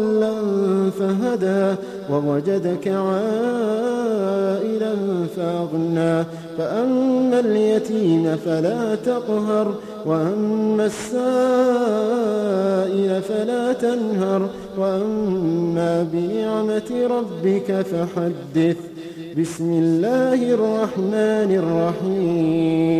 ضالا فهدى ووجدك عائلا فأغنى. فأما اليتيم فلا تقهر وأما السائل فلا تنهر. وأما بنعمة ربك فحدث. بسم الله الرحمن الرحيم.